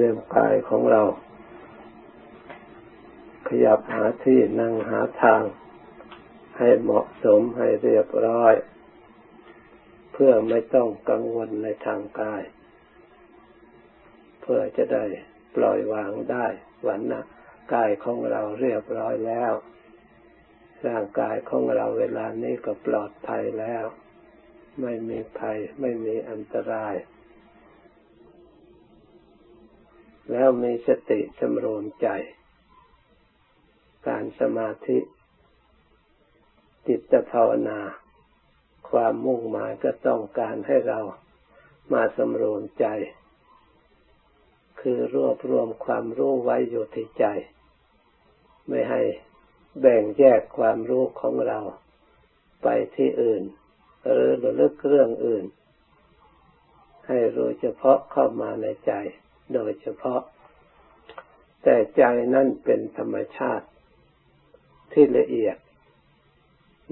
ตรียมกายของเรา ขยับหาที่นั่งหาทาง ให้เหมาะสมให้เรียบร้อย เพื่อไม่ต้องกังวลในทางกาย เพื่อจะได้ปล่อยวางได้วันนะกายของเราเรียบร้อยแล้ว ร่างกายของเราเวลานี้ก็ปลอดภัยแล้ว ไม่มีภัยไม่มีอันตราย แล้วมีสติสำรวมใจ การสมาธิ จิตภาวนา ความมุ่งหมายก็ต้องการให้เรามาสำรวมใจ คือรวบรวมความรู้ไว้อยู่ที่ใจ ไม่ให้แบ่งแยกความรู้ของเราไปที่อื่น หรือระลึกเรื่องอื่น ให้รู้เฉพาะเข้ามาในใจ โดยเฉพาะ แต่ใจนั่นเป็นธรรมชาติที่ละเอียด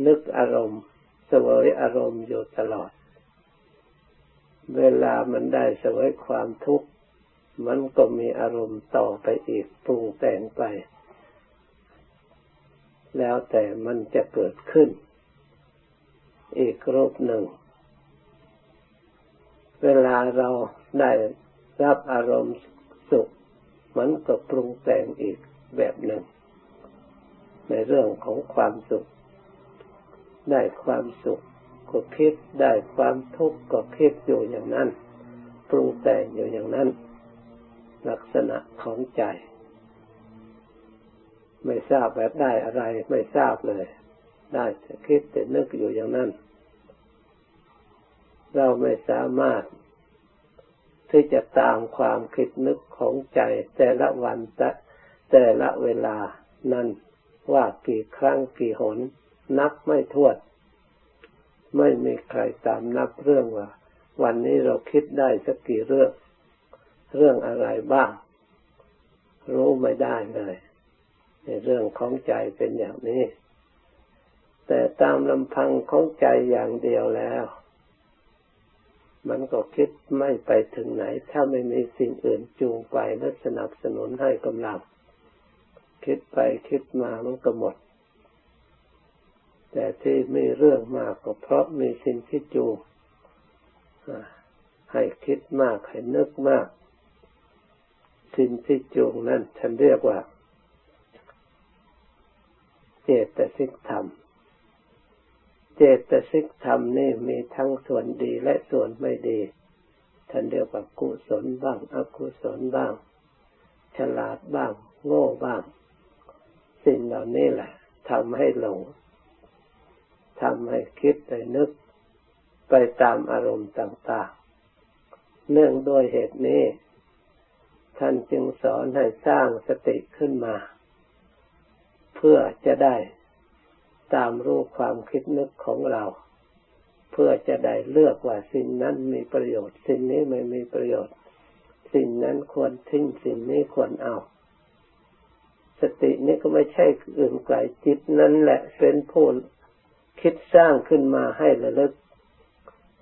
นึกอารมณ์เสวยอารมณ์อยู่ตลอด เวลามันได้เสวยความทุกข์มันก็มีอารมณ์ต่อไปอีกปรุงแต่งไป แล้วแต่มันจะเกิดขึ้น อีกรูปหนึ่ง เวลาเราได้ รับอารมณ์สุข มันก็ปรุงแต่งอีกแบบหนึ่ง ในเรื่องของความสุข ได้ความสุขก็คิดได้ความทุกข์ก็คิดอยู่อย่างนั้น ปรุงแต่งอยู่อย่างนั้น ลักษณะของใจ ไม่ทราบแบบได้อะไรไม่ทราบเลย ได้แต่คิดแต่นึกอยู่อย่างนั้น เราไม่สามารถ ที่จะตามความคิดนึกของใจแต่ละวันแต่แต่ละเวลานั้นว่ากี่ครั้งกี่หน นับไม่ถ้วน ไม่มีใครตามนับเรื่องว่า วันนี้เราคิดได้สักกี่เรื่อง เรื่องอะไรบ้าง รู้ไม่ได้เลยในเรื่องของใจเป็นอย่างนี้ แต่ตามลำพังของใจอย่างเดียวแล้ว มันก็คิดไม่ไปถึงไหน ถ้าไม่มีสิ่งอื่นจูงไปและสนับสนุนให้กำลัง คิดไปคิดมามันก็หมด แต่ที่ไมีเรื่องมากก็เพราะมีสิ่งที่จูงให้คิดมากให้นึกมาก สิ่งที่จูงนั่นฉันเรียกว่า เจตสิกธรรม เจตสิกธรรมนี่มีทั้งส่วนดีและส่วนไม่ดี ท่านเรียกว่ากุศลบ้างอกุศลบ้าง ฉลาดบ้าง โง่บ้าง สิ่งเหล่านี้แหละทำให้หลงทำให้คิดไปนึก ไปตามอารมณ์ต่างๆ เนื่องโดยเหตุนี้ ท่านจึงสอนให้สร้างสติขึ้นมา เพื่อจะได้ ตามรู้ความคิดนึกของเรา เพื่อจะได้เลือกว่าสิ่งนั้นมีประโยชน์ สิ่งนี้ไม่มีประโยชน์ สิ่งนั้นควรทิ้งสิ่งนี้ควรเอา สตินี้ก็ไม่ใช่อื่นไกลจิตนั้นแหละเป็นผู้คิดสร้างขึ้นมาให้ระลึก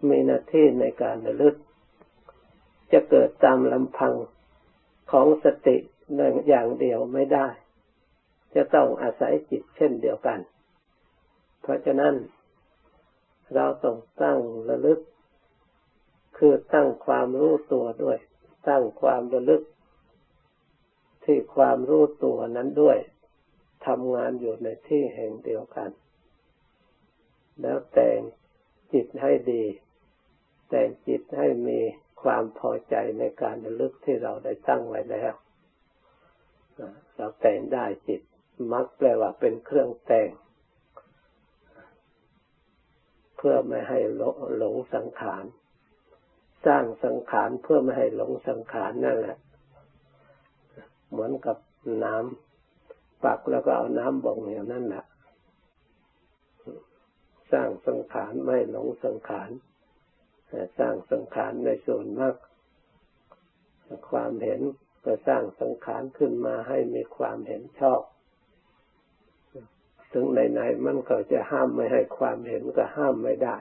มีหน้าที่ในการระลึก จะเกิดตามลำพังของสติอย่างเดียวไม่ได้ จะต้องอาศัยจิตเช่นเดียวกัน เพราะฉะนั้นเราต้องตั้งระลึก คือตั้งความรู้ตัวด้วย ตั้งความระลึก ที่ความรู้ตัวนั้นด้วยทำงานอยู่ในที่แห่งเดียวกัน แล้วแต่งจิตให้ดี แต่งจิตให้มีความพอใจในการระลึกที่เราได้ตั้งไว้แล้ว เราแต่งได้จิต มักแปลว่าเป็นเครื่องแต่ง พื่อไม่ให้หลงสังขาร สร้างสังขารเพื่อไม่ให้หลงสังขารนั่นแหละ เหมือนกับน้ำปักแล้วก็เอาน้ำบ่งอย่างนั้นแหละสร้างสังขารไม่หลงสังขารสร้างสังขารในส่วนมาก ความเห็นก็สร้างสังขารขึ้นมาให้มีความเห็นชอบ ถึงไหนๆมันก็จะห้ามไม่ให้ความเห็นก็ห้ามไม่ได้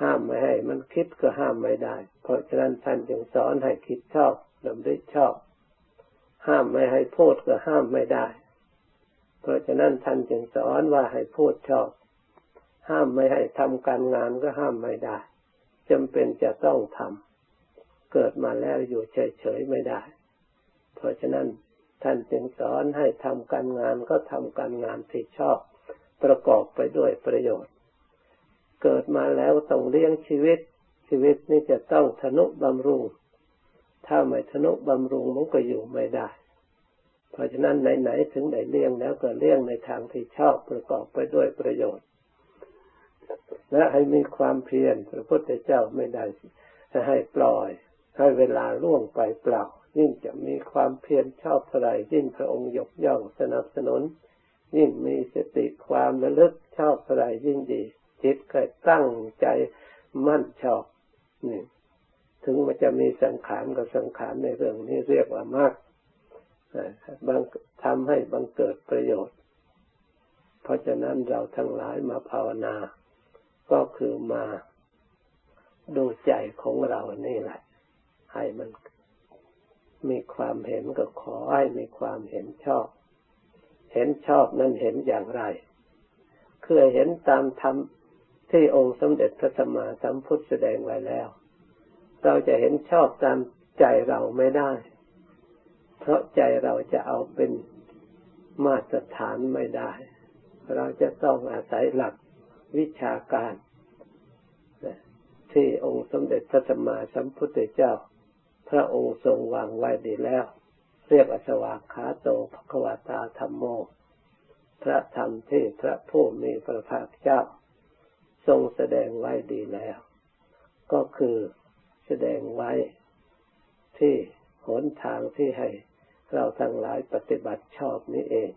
ห้ามไม่ให้ มันคิดก็ห้ามไม่ได้ เพราะฉะนั้นท่านจึงสอนให้คิดชอบดำริชอบ ห้ามไม่ให้พูดก็ห้ามไม่ได้ เพราะฉะนั้นท่านจึงสอนว่าให้พูดชอบ ห้ามไม่ให้ทำการงานก็ห้ามไม่ได้จำเป็นจะต้องทำเกิดมาแล้วอยู่เฉยๆไม่ได้ เพราะฉะนั้น ท่านจึงสอนให้ทำการงานก็ทำการงานที่ชอบประกอบไปด้วยประโยชน์ เกิดมาแล้วต้องเลี้ยงชีวิต ชีวิตนี้จะต้องทนุบำรุง ถ้าไม่ทนุบำรุงมันก็อยู่ไม่ได้ เพราะฉะนั้นไหนๆถึงไหนเลี้ยงแล้วก็เลี้ยงในทางที่ชอบประกอบไปด้วยประโยชน์ และให้มีความเพียรพระพุทธเจ้าไม่ได้ให้ปล่อย ให้เวลาล่วงไปเปล่า ยิ่งจะมีความเพียรชอบเท่าไรยิ่งพระองค์ยกย่องสนับสนุน ยิ่งมีสติความระลึกชอบเท่าไรยิ่งดี จิตก็ตั้งใจมั่นชอบนี่ถึงมันจะมีสังขารกับสังขารในเรื่องนี้เรียกว่ามากบางทำให้บังเกิดประโยชน์ เพราะฉะนั้นเราทั้งหลายมาภาวนา ก็คือมาดูใจของเรานี่แหละ ให้มัน มีความเห็นก็ขอให้มีความเห็นชอบ เห็นชอบนั้นเห็นอย่างไรคือเห็นตามธรรมที่องค์สมเด็จพระสัมมาสัมพุทธแสดงไว้แล้ว เราจะเห็นชอบตามใจเราไม่ได้ เพราะใจเราจะเอาเป็นมาตรฐานไม่ได้ เราจะต้องอาศัยหลักวิชาการ ที่องค์สมเด็จพระสัมมาสัมพุทธเจ้า พระองค์ทรงวางไว้ดีแล้ว เรียกอสวากขาโตภควตาธรรมโม พระธรรมที่พระผู้มีพระภาคเจ้า ทรงแสดงไว้ดีแล้ว ก็คือแสดงไว้ที่หนทางที่ให้เราทั้งหลายปฏิบัติชอบนี้เอง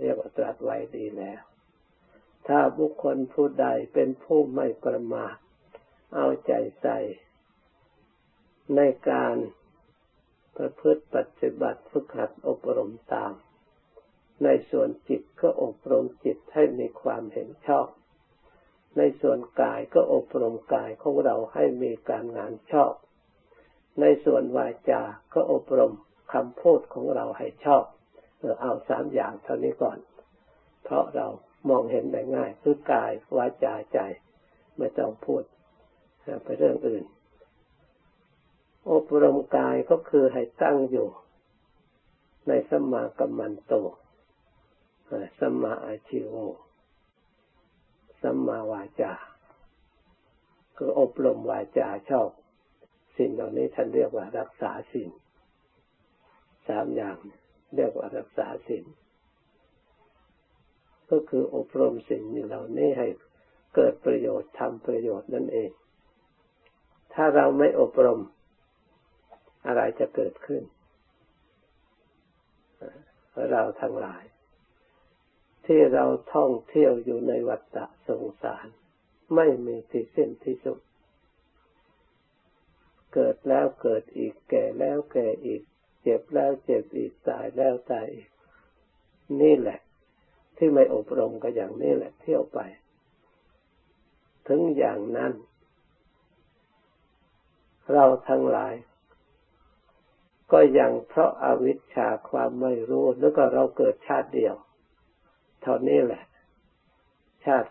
เรียกว่าตรัสไว้ดีแล้ว ถ้าบุคคลผู้ใดเป็นผู้ไม่ประมาทเอาใจใส่ ในการประพฤติปฏิบัติฝึกหัดอบรมตาม ในส่วนจิตก็อบรมจิตให้มีความเห็นชอบ ในส่วนกายก็อบรมกายของเราให้มีการงานชอบ ในส่วนวาจาก็อบรมคำพูดของเราให้ชอบเออเอาสามอย่างเท่านี้ก่อน เพราะเรามองเห็นได้ง่ายคือกายวาจาใจ ไม่ต้องพูดไปเรื่องอื่น อบรมกายก็คือให้ตั้งอยู่ ในสมากัมมันโตสมาอาชิโวสัมมาวาจา คืออบรมวาจาชอบ สิ่งเหล่านี้ท่านเรียกว่ารักษาสิ่งสามอย่างเรียกว่ารักษาสิ่งก็คืออบรมสิ่งเหล่านี้ให้เกิดประโยชน์ทำประโยชน์นั่นเอง ถ้าเราไม่อบรม อะไรจะเกิดขึ้น เราทั้งหลาย ที่เราท่องเที่ยวอยู่ในวัฏสงสาร ไม่มีที่สิ้นที่สุด เกิดแล้วเกิดอีก แก่แล้วแก่อีก เจ็บแล้วเจ็บอีกตายแล้วตายอีก นี่แหละ ที่ไม่อบรมก็อย่างนี้แหละ เที่ยวไป ถึงอย่างนั้น เราทั้งหลาย ก็ยังเพราะอาวิชชาความไม่รู้แล้วก็เราเกิดชาติเดียว เท่านี้แหละ ชาติ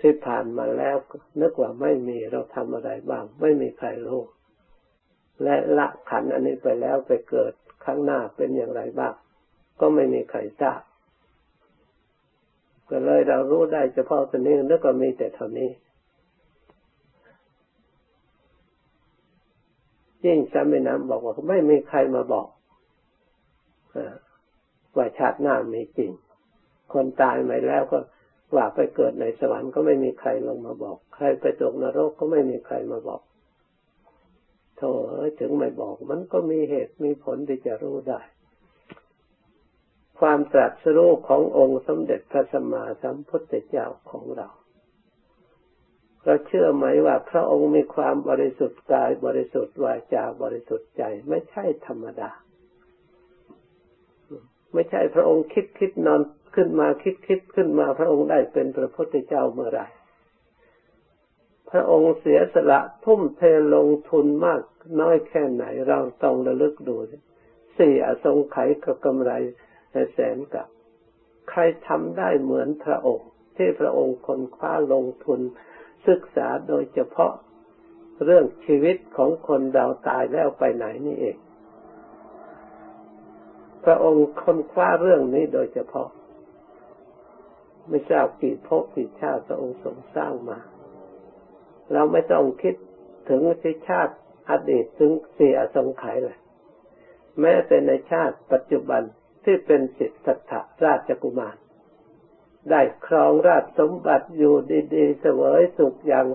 ที่ผ่านมาแล้วนึกว่าไม่มีเราทำอะไรบ้าง ไม่มีใครรู้ และละขันอันนี้ไปแล้วไปเกิดข้างหน้าเป็นอย่างไรบ้าง ก็ไม่มีใครทราบก็เลยเรารู้ได้เฉพาะตัวนี้นึกว่ามีแต่เท่านี้ ยิ่งสามีน้ำบอกว่าไม่มีใครมาบอกว่าชาติหน้ามีจริง คนตายไปแล้วก็ว่าไปเกิดในสวรรค์ก็ไม่มีใครลงมาบอก ใครไปตกนรกก็ไม่มีใครมาบอกโธ่ถึงไม่บอก มันก็มีเหตุมีผลที่จะรู้ได้ ความตรัสรู้ขององค์สมเด็จพระสัมมาสัมพุทธเจ้าของเรา เราเชื่อไหมว่าพระองค์มีความบริสุทธิ์กายบริสุทธิ์วาจาบริสุทธิ์ใจ ไม่ใช่ธรรมดา ไม่ใช่พระองค์คิดคิดนอนขึ้นมาคิดคิดขึ้นมาพระองค์ได้เป็นพระพุทธเจ้าเมื่อไรพระองค์เสียสละทุ่มเทลงทุนมากน้อยแค่ไหนเราต้องระลึกดูสี่อสงไขยก็กำไรแสนกับ ใครทำได้เหมือนพระองค์ ที่พระองค์คนคว้าลงทุน ศึกษาโดยเฉพาะเรื่องชีวิตของคนเราตายแล้วไปไหนนี่เอง พระองค์ค้นคว้าเรื่องนี้โดยเฉพาะ ไม่ทราบกี่ภพกี่ชาติพระองค์ทรงสร้างมา เราไม่ต้องคิดถึงที่ชาติอดีตถึงเสี่อสงไขยเลยแม้แต่ในชาติปัจจุบันที่เป็นสิทธัตถราชกุมาร ได้ครองราชสมบัติอยู่ดีๆเสวยสุขอย่าง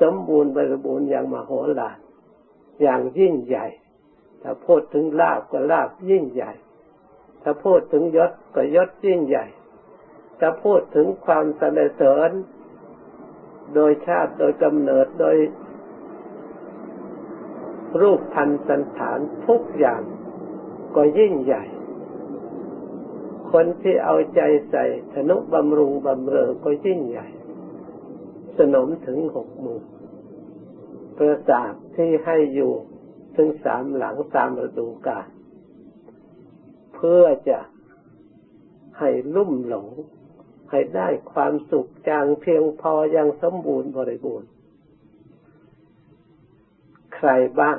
สมบูรณ์บริบูรณ์อย่างมโหฬารอย่างยิ่งใหญ่ ถ้าพูดถึงลาบก็ลาบยิ่งใหญ่ ถ้าพูดถึงยศก็ยศยิ่งใหญ่ ถ้าพูดถึงความสนเสริญ โดยชาติโดยกำเนิดโดย รูปพันธสันฐานทุกอย่างก็ยิ่งใหญ่ คนที่เอาใจใส่ธนุบำรุงบำเรอก็ยิ่งใหญ่ สนมถึงหกหมื่นประสาทที่ให้อยู่ถึงสามหลังตามฤดูกาลเพื่อจะให้ลุ่มหลง ให้ได้ความสุขจางเพียงพออย่างสมบูรณ์บริบูรณ์ ใครบ้าง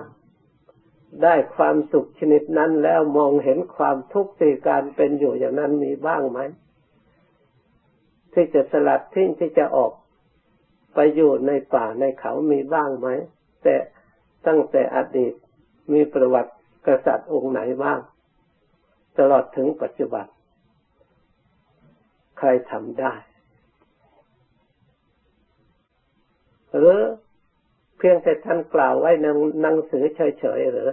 ได้ความสุขชนิดนั้นแล้วมองเห็นความทุกข์ที่การเป็นอยู่อย่างนั้นมีบ้างไหมที่จะสลัดทิ้งที่จะออกไปอยู่ในป่าในเขามีบ้างไหมแต่ตั้งแต่อดีตมีประวัติกษัตริย์องค์ไหนบ้าง ตลอดถึงปัจจุบัน ใครทำได้ หรือ พียงแต่ท่านกล่าวไว้ในหนังสือเฉยๆหรือ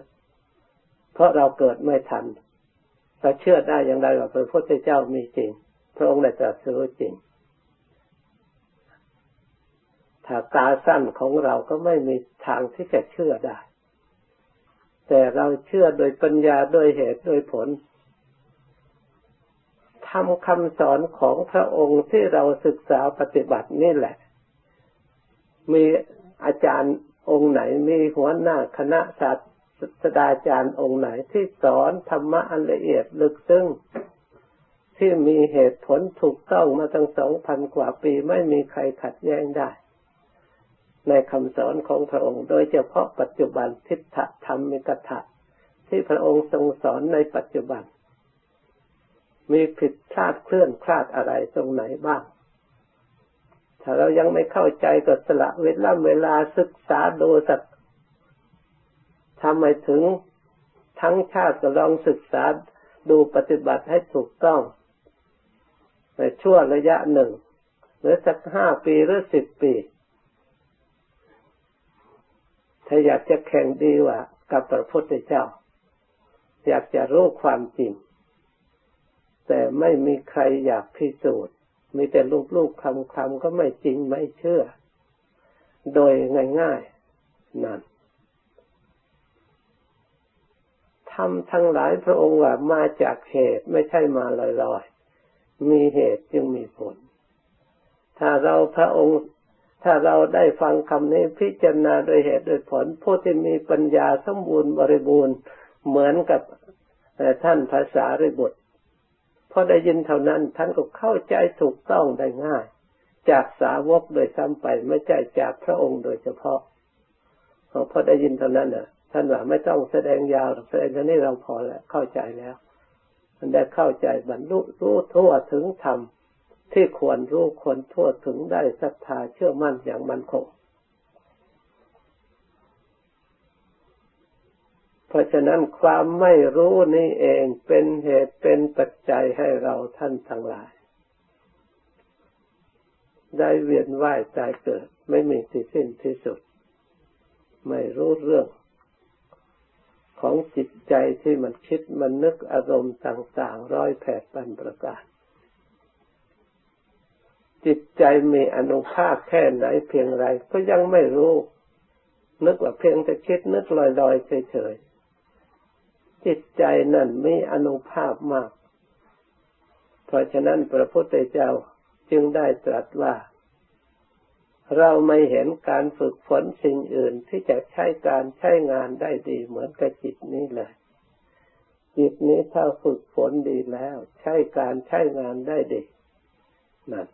เพราะเราเกิดไม่ทัน เราเชื่อได้อย่างไรว่าพระพุทธเจ้ามีจริง พระองค์ได้ตรัสรู้จริง ถ้าตาสั้นของเราก็ไม่มีทางที่จะเชื่อได้ แต่เราเชื่อโดยปัญญาโดยเหตุโดยผลทำคำสอนของพระองค์ที่เราศึกษาปฏิบัตินี่แหละ มี อาจารย์องค์ไหนมีหัวหน้าคณะศาสตราจารย์องค์ไหนที่สอนธรรมะอันละเอียดลึกซึ้งที่มีเหตุผลถูกต้องมาตั้งสองพันกว่าปีไม่มีใครขัดแย้งได้ ในคำสอนของพระองค์ โดยเฉพาะปัจจุบันทิฏฐธรรมิกถะที่พระองค์ทรงสอนในปัจจุบัน มีผิดพลาดเคลื่อนคลาดอะไรตรงไหนบ้าง ถ้าเรายังไม่เข้าใจก็สละเวลาเวลาศึกษาดูสักทำไมถึงทั้งชาติก็ลองศึกษาดูปฏิบัติให้ถูกต้องในช่วงระยะหนึ่ง หรือสักห้าปีหรือสิบปี ถ้าอยากจะแข่งดีว่ากับพระพุทธเจ้า อยากจะรู้ความจริง แต่ไม่มีใครอยากพิสูจน์ มีแต่ลูกๆคำๆก็ไม่จริงไม่เชื่อ โดยง่ายๆนั่นทำทั้งหลายพระองค์ว่ามาจากเหตุไม่ใช่มาลอยๆ มีเหตุจึงมีผล ถ้าเราพระองค์ ถ้าเราได้ฟังคำนี้พิจารณาโดยเหตุโดยผลผู้ที่มีปัญญาสมบูรณ์บริบูรณ์เหมือนกับท่านภาษาริบุตร พอได้ยินเท่านั้นท่านก็เข้าใจถูกต้องได้ง่าย จากสาวกโดยซ้ำไปไม่ใช่จากพระองค์โดยเฉพาะพอได้ยินเท่านั้นน่ะ ท่านว่าไม่ต้องแสดงยาวแสดงเท่นี้เราพอแล้วเข้าใจแล้ว มันได้เข้าใจบรรลุรู้ทั่วถึงธรรมที่ควรรู้ควรทั่วถึงได้ศรัทธาเชื่อมั่นอย่างมั่นคง เพราะฉะนั้นความไม่รู้นี่เองเป็นเหตุเป็นปัจจัยให้เราท่านทั้งหลาย ได้เวียนว่ายตายเกิด ไม่มีที่สิ้นที่สุด ไม่รู้เรื่องของจิตใจที่มันคิดมันนึกอารมณ์ต่าง ๆ ร้อยแผดปันประการจิตใจมีอนุภาพแค่ไหนเพียงไรก็ยังไม่รู้ นึกว่าเพียงแต่คิดนึกลอยๆเฉยๆ จิตใจนั่นมีอนุภาพมาก เพราะฉะนั้นพระพุทธเจ้าจึงได้ตรัสว่า เราไม่เห็นการฝึกฝนสิ่งอื่นที่จะใช้การใช้งานได้ดีเหมือนกับจิตนี้เลย จิตนี้ถ้าฝึกฝนดีแล้ว ใช้การใช้งานได้ดีนั่น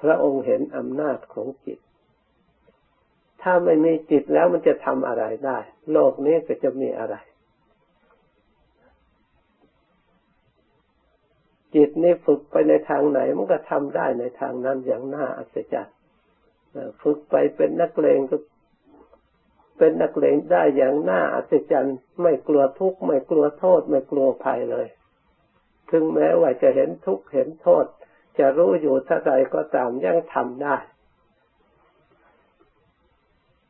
พระองค์เห็นอำนาจของจิต ถ้าไม่มีจิตแล้วมันจะทำอะไรได้ โลกนี้ก็จะมีอะไร จิตนี้ฝึกไปในทางไหน มันก็ทำได้ในทางนั้นอย่างน่าอัศจรรย์ฝึกไปเป็นนักเลงก็เป็นนักเลงได้อย่างน่าอัศจรรย์ไม่กลัวทุกข์ไม่กลัวโทษ ไม่กลัวภัยเลย ถึงแม้ว่าจะเห็นทุกข์เห็นโทษ จะรู้อยู่เท่าใดก็ตามยังทำได้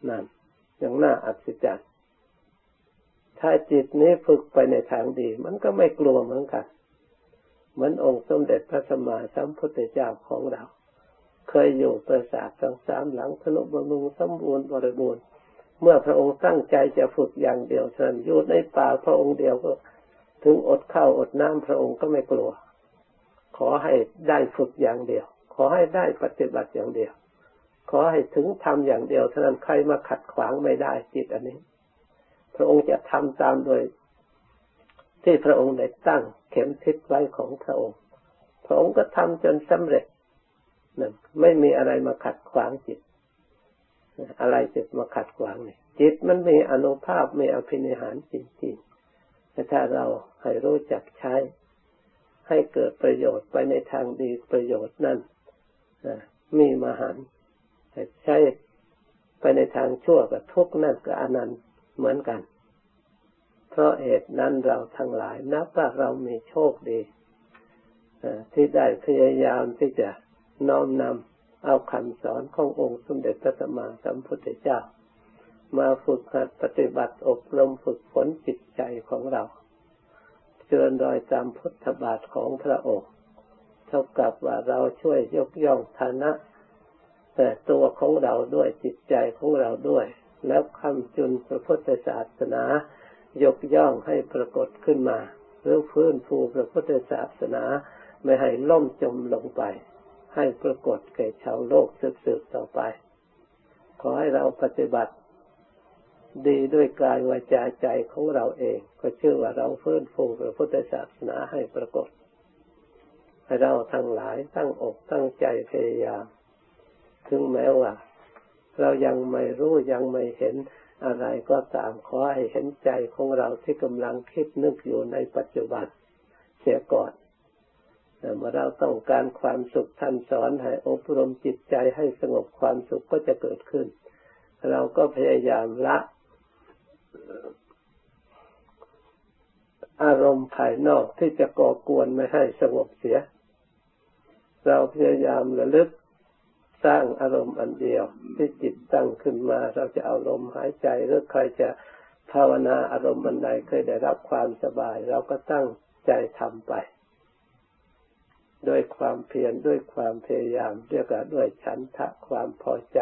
นั่นอย่างน่าอัศจรรย์ถ้าจิตนี้ฝึกไปในทางดี มันก็ไม่กลัวเหมือนกันเหมือนองค์สมเด็จพระสัมมาสัมพุทธเจ้าของเรา เคยอยู่ประสาทสังสามหลังธนุบำรุงสมบูรณ์บริบูรณ์เมื่อพระองค์ตั้งใจจะฝึกอย่างเดียวเท่านั้นอยู่ในป่าพระองค์เดียวก็ ถึงอดข้าวอดน้ำพระองค์ก็ไม่กลัว ขอให้ได้ฝึกอย่างเดียว ขอให้ได้ปฏิบัติอย่างเดียว ขอให้ถึงทำอย่างเดียวเท่านั้นใครมาขัดขวางไม่ได้จิตอันนี้ พระองค์จะทำตามโดย ที่พระองค์ได้ตั้งเข็มทิศไว้ของพระองค์ พระองค์ก็ทำจนสำเร็จนั่นไม่มีอะไรมาขัดขวางจิต อะไรจะมาขัดขวางนี่จิตมันมีอนุภาพมีอภินิหารจริงๆแต่ถ้าเราให้รู้จักใช้ ให้เกิดประโยชน์ไปในทางดีประโยชน์นั่นมีมหัน ใช้ไปในทางชั่วกับทุกนั่นกับอนันต์เหมือนกัน เพราะเหตุนั้นเราทั้งหลายนับว่าเรามีโชคดีที่ได้พยายามที่จะน้อมนำเอาคำสอนขององค์สมเด็จพระสัมมาสัมพุทธเจ้า มาฝึกหัดปฏิบัติอบรมฝึกฝนจิตใจของเรา เจริญรอยตามพุทธบาทของพระองค์ เท่ากับว่าเราช่วยยกย่องฐานะ แต่ตัวของเราด้วยจิตใจของเราด้วย แล้วคำจุนพระพุทธศาสนายกย่องให้ปรากฏขึ้นมาหรือฟื้นฟูพระพุทธศาสนาไม่ให้ล่มจมลงไป ให้ปรากฏแก่ชาวโลกสืบๆต่อไป ขอให้เราปฏิบัติ ดีด้วยกายวาจาใจของเราเอง ก็เชื่อว่าเราฟื้นฟูพระพุทธศาสนาให้ปรากฏ ให้เราทั้งหลายตั้งอกตั้งใจพยายาม ถึงแม้ว่า เรายังไม่รู้ยังไม่เห็นอะไรก็ตามขอให้เห็นใจของเราที่กำลังคิดนึกอยู่ในปัจจุบันเสียก่อนเมื่อเราต้องการความสุขท่านสอนให้อบรมจิตใจให้สงบความสุขก็จะเกิดขึ้น เราก็พยายามละอารมณ์ภายนอกที่จะก่อกวนไม่ให้สงบเสีย เราพยายามระลึก สร้างอารมณ์อันเดียว ที่จิตตั้งขึ้นมา เราจะเอาลมหายใจหรือใครจะภาวนาอารมณ์อันใดเคยได้รับความสบาย เราก็ตั้งใจทำไป ด้วยความเพียรด้วยความพยายามเรียกว่าด้วยฉันทะความพอใจ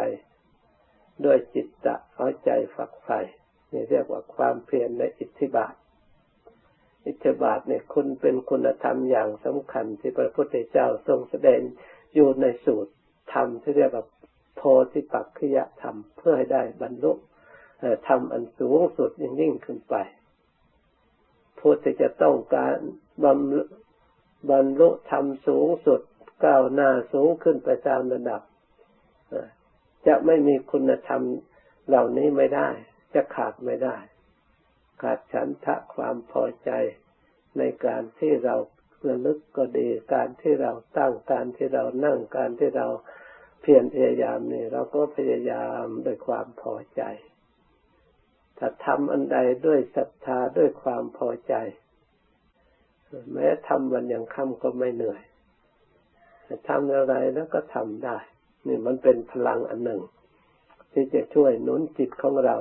ด้วยจิตตะเอาใจฝักใฝ่นี่เรียกว่าความเพียรในอิทธิบาทอิทธิบาทเนี่ยคุณเป็นคุณธรรมอย่างสำคัญที่พระพุทธเจ้าทรงแสดงอยู่ในสูตร ธรรมที่เรียกว่าโพธิปักขิยธรรมเพื่อให้ได้บรรลุธรรมอันสูงสุดยิ่งยิ่งขึ้นไปผู้ที่จะต้องการบำบรรลุธรรมสูงสุดก้าวหน้าสูงขึ้นไปตามระดับจะไม่มีคุณธรรมเหล่านี้ไม่ได้ จะขาดไม่ได้ ขาดฉันทะความพอใจในการที่เราระลึกก็ดี การที่เราตั้งการที่เรานั่งการที่เรา เพียรพยายามนี่เราก็พยายามด้วยความพอใจ ถ้าทำอันใดด้วยศรัทธาด้วยความพอใจ แม้ทำวันยังค่ำก็ไม่เหนื่อยทำอะไรแล้วก็ทำได้ นี่มันเป็นพลังอันหนึ่ง ที่จะช่วยหนุนจิตของเรา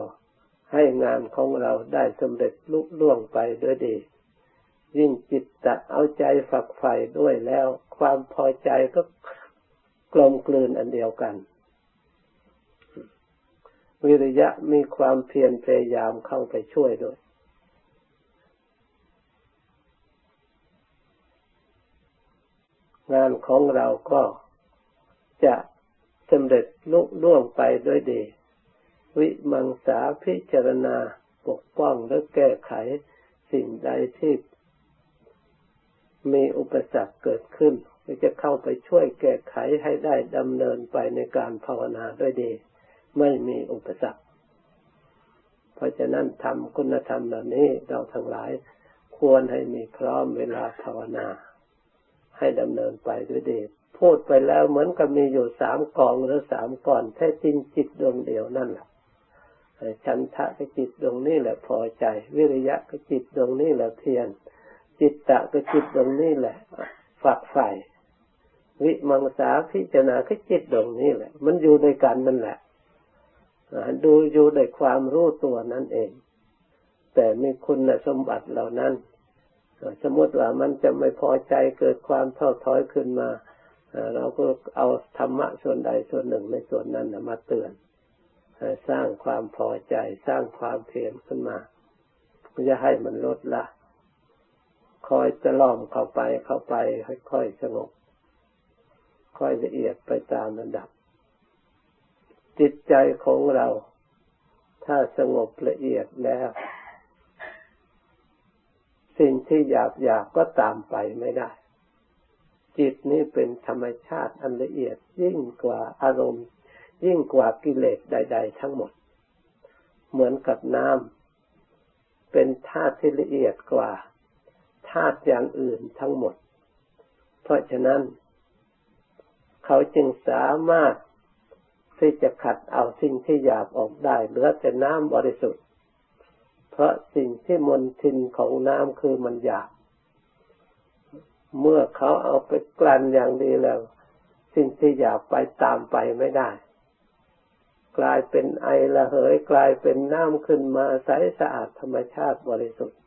ให้งานของเราได้สำเร็จลุล่วงไปด้วยดี ยิ่งจิตจะเอาใจฝักใฝ่ด้วยแล้ว ความพอใจก็ กลมกลืนอันเดียวกัน วิริยะมีความเพียรพยายามเข้าไปช่วยด้วย งานของเราก็จะสำเร็จลุล่วงไปด้วยดี วิมังสาพิจารณาปกป้องและแก้ไขสิ่งใดที่มีอุปสรรคเกิดขึ้น ก็จะเข้าไปช่วยแก้ไขให้ได้ดำเนินไปในการภาวนาด้วยดี ไม่มีอุปสรรค เพราะฉะนั้นทำคุณธรรมเหล่านี้เราทั้งหลายควรให้มีพร้อมเวลาภาวนา ให้ดำเนินไปด้วยดีพูดไปแล้วเหมือนกับมีอยู่สามกองหรือสามก่อนแท้จริงจิตดวงเดียวนั่นแหละฉันทะก็จิตดวงนี้แหละพอใจ วิริยะก็จิตดวงนี้แหละเพียรจิตตะก็จิตดวงนี้แหละฝักใฝ่ วิมังสาพิจารณาก็จิตดวงนี้แหละ มันอยู่ในกันนั่นแหละดูอยู่ในความรู้ตัวนั่นเอง แต่มีคุณสมบัติเหล่านั้น สมมติว่ามันจะไม่พอใจเกิดความท้อถอยขึ้นมาเราก็เอาธรรมะส่วนใดส่วนหนึ่งในส่วนนั้นมาเตือนสร้างความพอใจสร้างความเพียรขึ้นมาจะให้มันลดละ คอยจะล้อมเข้าไปเข้าไปค่อยๆสงบ ค่อยละเอียดไปตามระดับ จิตใจของเรา ถ้าสงบละเอียดแล้ว สิ่งที่หยาบหยาบก็ตามไปไม่ได้ จิตนี้เป็นธรรมชาติอันละเอียดยิ่งกว่าอารมณ์ ยิ่งกว่ากิเลสใด ๆ ทั้งหมด เหมือนกับน้ำเป็นธาตุที่ละเอียดกว่าธาตุอย่างอื่นทั้งหมด เพราะฉะนั้น เขาจึงสามารถที่จะขัดเอาสิ่งที่หยาบออกได้เหลือแต่น้ำบริสุทธิ์ เพราะสิ่งที่มนทินของน้ำคือมันหยาบ เมื่อเขาเอาไปกลั่นอย่างดีแล้ว สิ่งที่อยากไปตามไปไม่ได้ กลายเป็นไอระเหย กลายเป็นน้ำขึ้นมาใสสะอาดธรรมชาติบริสุทธิ์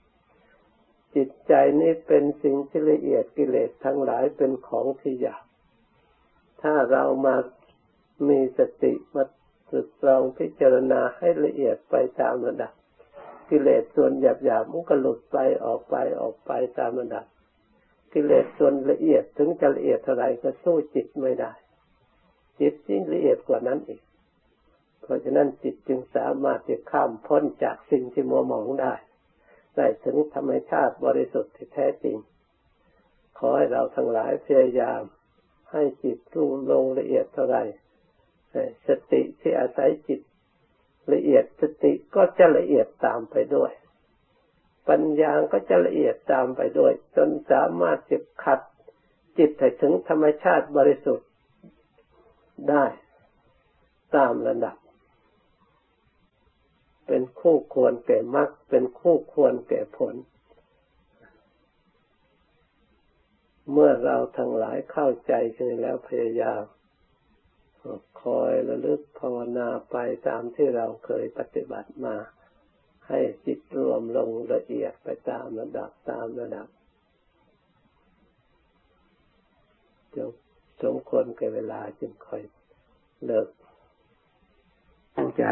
จิตใจนี้เป็นสิ่งที่ละเอียดกิเลสทั้งหลายเป็นของที่อยาก ถ้าเรามามีสติมาสึกลองพิจารณาให้ละเอียดไปตามระดับ กิเลสส่วนหยาบๆมันก็หลุดไปออกไปออกไปตามระดับ กิเลสส่วนละเอียดถึงจะละเอียดเท่าไรก็สู้จิตไม่ได้ จิตที่ละเอียดกว่านั้นอีก เพราะฉะนั้นจิตจึงสามารถจะข้ามพ้นจากสิ่งที่มัวหมองได้ได้ถึงธรรมชาติบริสุทธิ์ที่แท้จริง ขอให้เราทั้งหลายพยายาม ให้จิตรุ่งลงละเอียดเท่าไรสติที่อาศัยจิตละเอียดสติก็จะละเอียดตามไปด้วย ปัญญาก็จะละเอียดตามไปด้วย จนสามารถจะขัดจิตให้ถึงธรรมชาติบริสุทธิ์ได้ตามระดับ เป็นคู่ควรแก่มรรคเป็นคู่ควรแก่ผล เมื่อเราทั้งหลายเข้าใจกันแล้วพยายามคอยระลึกภาวนาไปตามที่เราเคยปฏิบัติมา ให้จิตรวมลงละเอียดไปตามระดับตามระดับจงสมควรกับเวลาจึงค่อยเลิกตั้งใจ